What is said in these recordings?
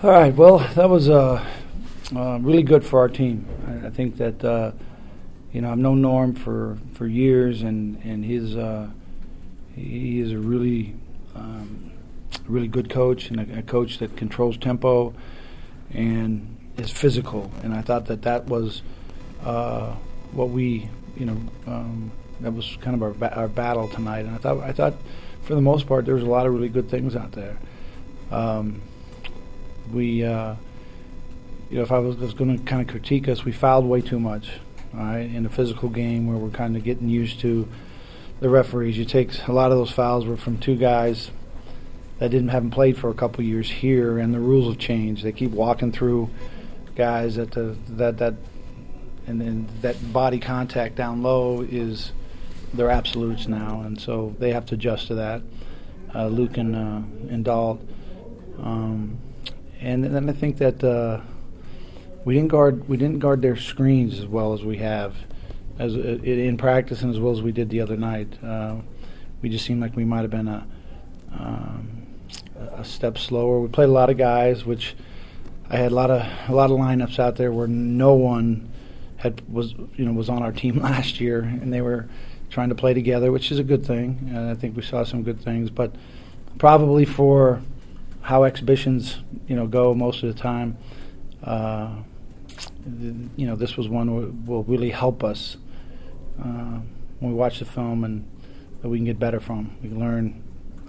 All right. Well, that was uh, uh, really good for our team. I, I think that uh, you know I've known Norm for, for years, and and his uh, he is a really um, really good coach and a, a, coach that controls tempo and is physical. And I thought that that was uh, what we you know um, that was kind of our, ba- our battle tonight. And I thought I thought for the most part there was a lot of really good things out there. Um, we, uh, you know, if I was, was going to kind of critique us, we fouled way too much, all right, in a physical game where we're kind of getting used to the referees. You take a lot of those fouls were from two guys that didn't haven't played for a couple years here, and the rules have changed. They keep walking through guys that the that that and then that body contact down low is they're absolutes now, and so they have to adjust to that. Uh, Luke and uh, and Dalt. Um, and then I think that uh, we didn't guard we didn't guard their screens as well as we have as uh, in practice and as well as we did the other night. Uh, we just seemed like we might have been a um, a step slower. We played a lot of guys, which I had a lot of a lot of lineups out there where no one had was you know was on our team last year, and they were trying to play together, which is a good thing. And I think we saw some good things, but probably for how exhibitions you know go most of the time. Uh, you know, this was one that will really help us uh, when we watch the film and that we can get better from. We can learn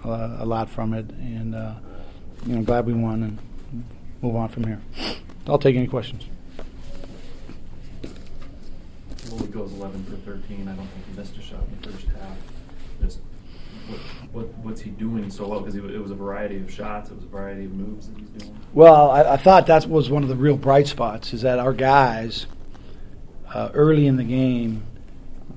a, lot from it, and uh, you know, glad we won and move on from here. I'll take any questions. Well, it goes 11 for 13. I don't think he missed a shot in the first half. Just what, what, what's he doing so well? Because it was a variety of shots, it was a variety of moves that he's doing. Well, I, I thought that was one of the real bright spots is that our guys uh, early in the game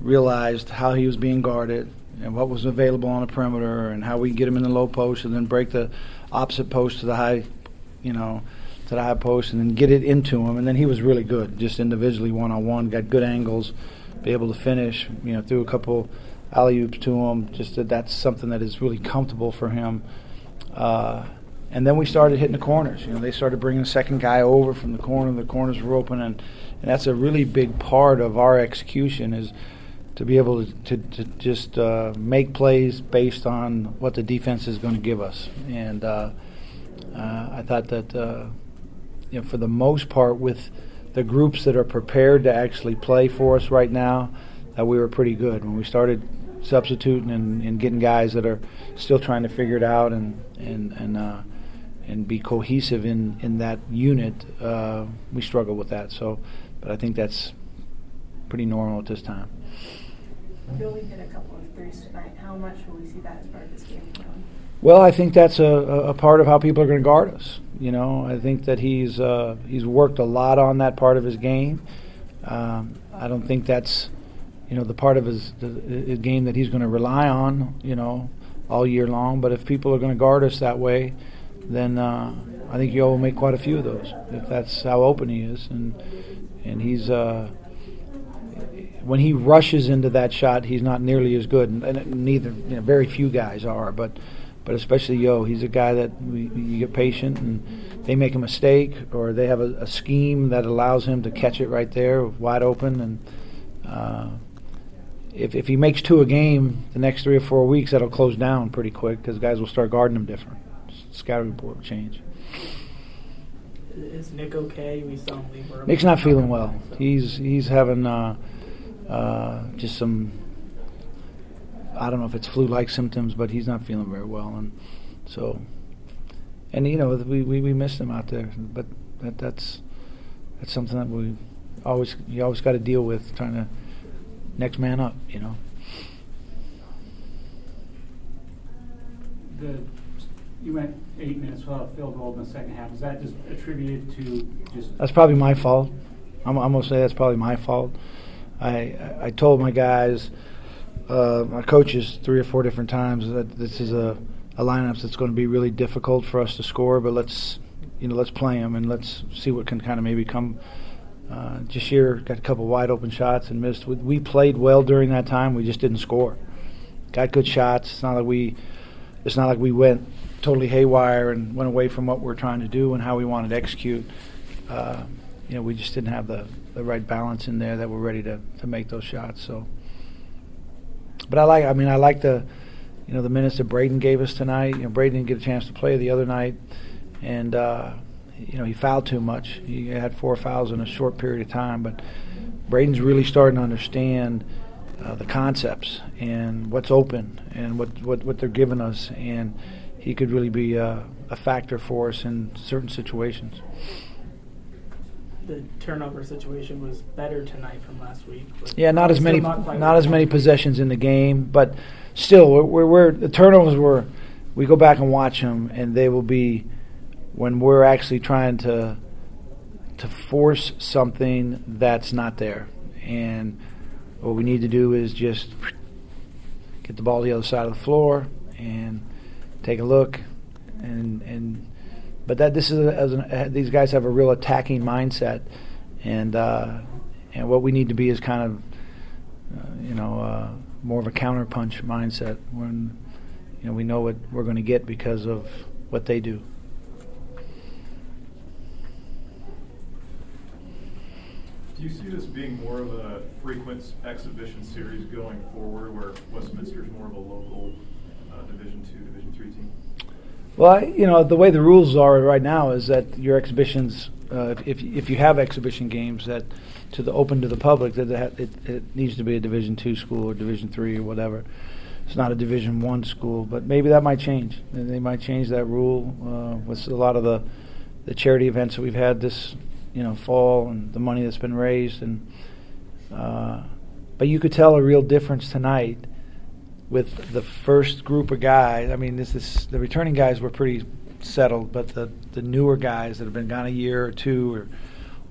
realized how he was being guarded and what was available on the perimeter and how we get him in the low post and then break the opposite post to the high, you know, to the high post and then get it into him. And then he was really good, just individually, one on one, got good angles, be able to finish, you know, threw a couple alley oops to him. Just that that's something that is really comfortable for him. Uh, and then we started hitting the corners. You know, they started bringing the second guy over from the corner. The corners were open, and, and that's a really big part of our execution is to be able to, to, to just uh, make plays based on what the defense is going to give us. And uh, uh, I thought that, uh, you know, for the most part, with the groups that are prepared to actually play for us right now, that we were pretty good. When we started substituting and, and, getting guys that are still trying to figure it out and and and uh, and be cohesive in in that unit. Uh, we struggle with that. So, but I think that's pretty normal at this time. Only hit a couple of threes tonight. How much will we see that as part of this game? Going? Well, I think that's a, a part of how people are going to guard us. You know, I think that he's uh, he's worked a lot on that part of his game. Um, I don't think that's you know the part of his, the, his game that he's going to rely on. You know, all year long. But if people are going to guard us that way, then uh, I think Yo will make quite a few of those. If that's how open he is, and and he's. Uh, when he rushes into that shot, he's not nearly as good, and, and neither you know, very few guys are, but but especially Yo, he's a guy that we, you get patient and they make a mistake or they have a, a, scheme that allows him to catch it right there, wide open, and uh, if if he makes two a game the next three or four weeks, that'll close down pretty quick because guys will start guarding him different. Scouting report will change. Is Nick okay? We saw him leave Nick's not feeling well. He's he's having. Uh, uh, just some I don't know if it's flu-like symptoms, but he's not feeling very well, and so and you know we we, we missed him out there, but that, that's that's something that we always you always got to deal with, trying to next man up, you know. The you went eight minutes without a field goal in the second half. Is that just attributed to just? That's probably my fault. I'm, I'm gonna say that's probably my fault. I I told my guys, uh, my coaches, three or four different times that this is a, a lineup that's going to be really difficult for us to score, but let's you know let's play them and let's see what can kind of maybe come. Uh, Jahshire got a couple wide open shots and missed. We, we played well during that time. We just didn't score. Got good shots. It's not like we it's not like we went totally haywire and went away from what we're trying to do and how we wanted to execute. Uh, you know, we just didn't have the, the right balance in there that we're ready to, to make those shots. So, but I like. I mean, I like the, you know, the minutes that Braden gave us tonight. You know, Braden didn't get a chance to play the other night, and uh, you know he fouled too much. He had four fouls in a short period of time, but Braden's really starting to understand uh, the concepts and what's open and what, what, what they're giving us, and he could really be a, a factor for us in certain situations. The turnover situation was better tonight from last week. Yeah, not as many, not not, as many we want to be. possessions in the game, but still, we're, we're, we're the turnovers were. We go back and watch them, and they will be when we're actually trying to to force something that's not there, and what we need to do is just get the ball to the other side of the floor and take a look, and and but that this is an, these guys have a real attacking mindset, and uh, and what we need to be is kind of uh, you know uh, more of a counterpunch mindset when you know we know what we're going to get because of what they do. Do you see this being more of a frequent exhibition series going forward, where Westminster is more of a local uh, Division Two, Division Three team? Well, you know the way the rules are right now is that your exhibitions, uh, if if you have exhibition games that to the open to the public, that it, it, needs to be a Division two school or Division three or whatever. It's not a Division one school, but maybe that might change. They might change that rule uh, with a lot of the the charity events that we've had this you know fall and the money that's been raised and. Uh, but you could tell a real difference tonight with the first group of guys. I mean, this is the returning guys were pretty settled, but the the newer guys that have been gone a year or two or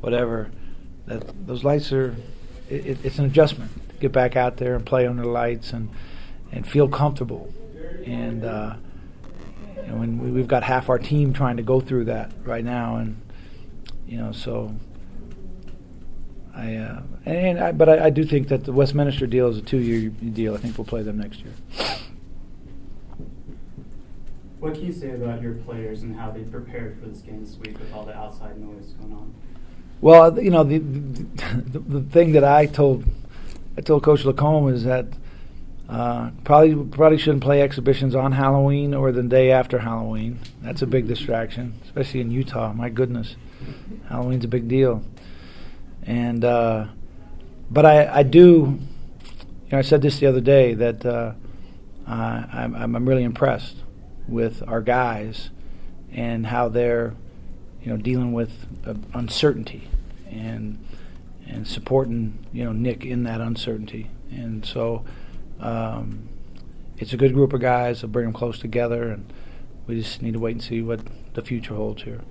whatever, that those lights are. It, it, it's an adjustment to get back out there and play under the lights and and feel comfortable. And uh, when we, we've got half our team trying to go through that right now, and you know, so I, uh, and I, but I, I do think that the Westminster deal is a two-year deal. I think we'll play them next year. What can you say about your players and how they prepared for this game this week with all the outside noise going on? Well, you know, the, the the thing that I told I told Coach Lacombe is that uh, probably probably shouldn't play exhibitions on Halloween or the day after Halloween. That's a big distraction, especially in Utah. My goodness, Halloween's a big deal. And uh, but I, I do, you know, I said this the other day that uh, I'm, I'm really impressed with our guys and how they're, you know, dealing with uh, uncertainty and and supporting you know Nick in that uncertainty. And so um, it's a good group of guys. I'll bring them close together, and we just need to wait and see what the future holds here.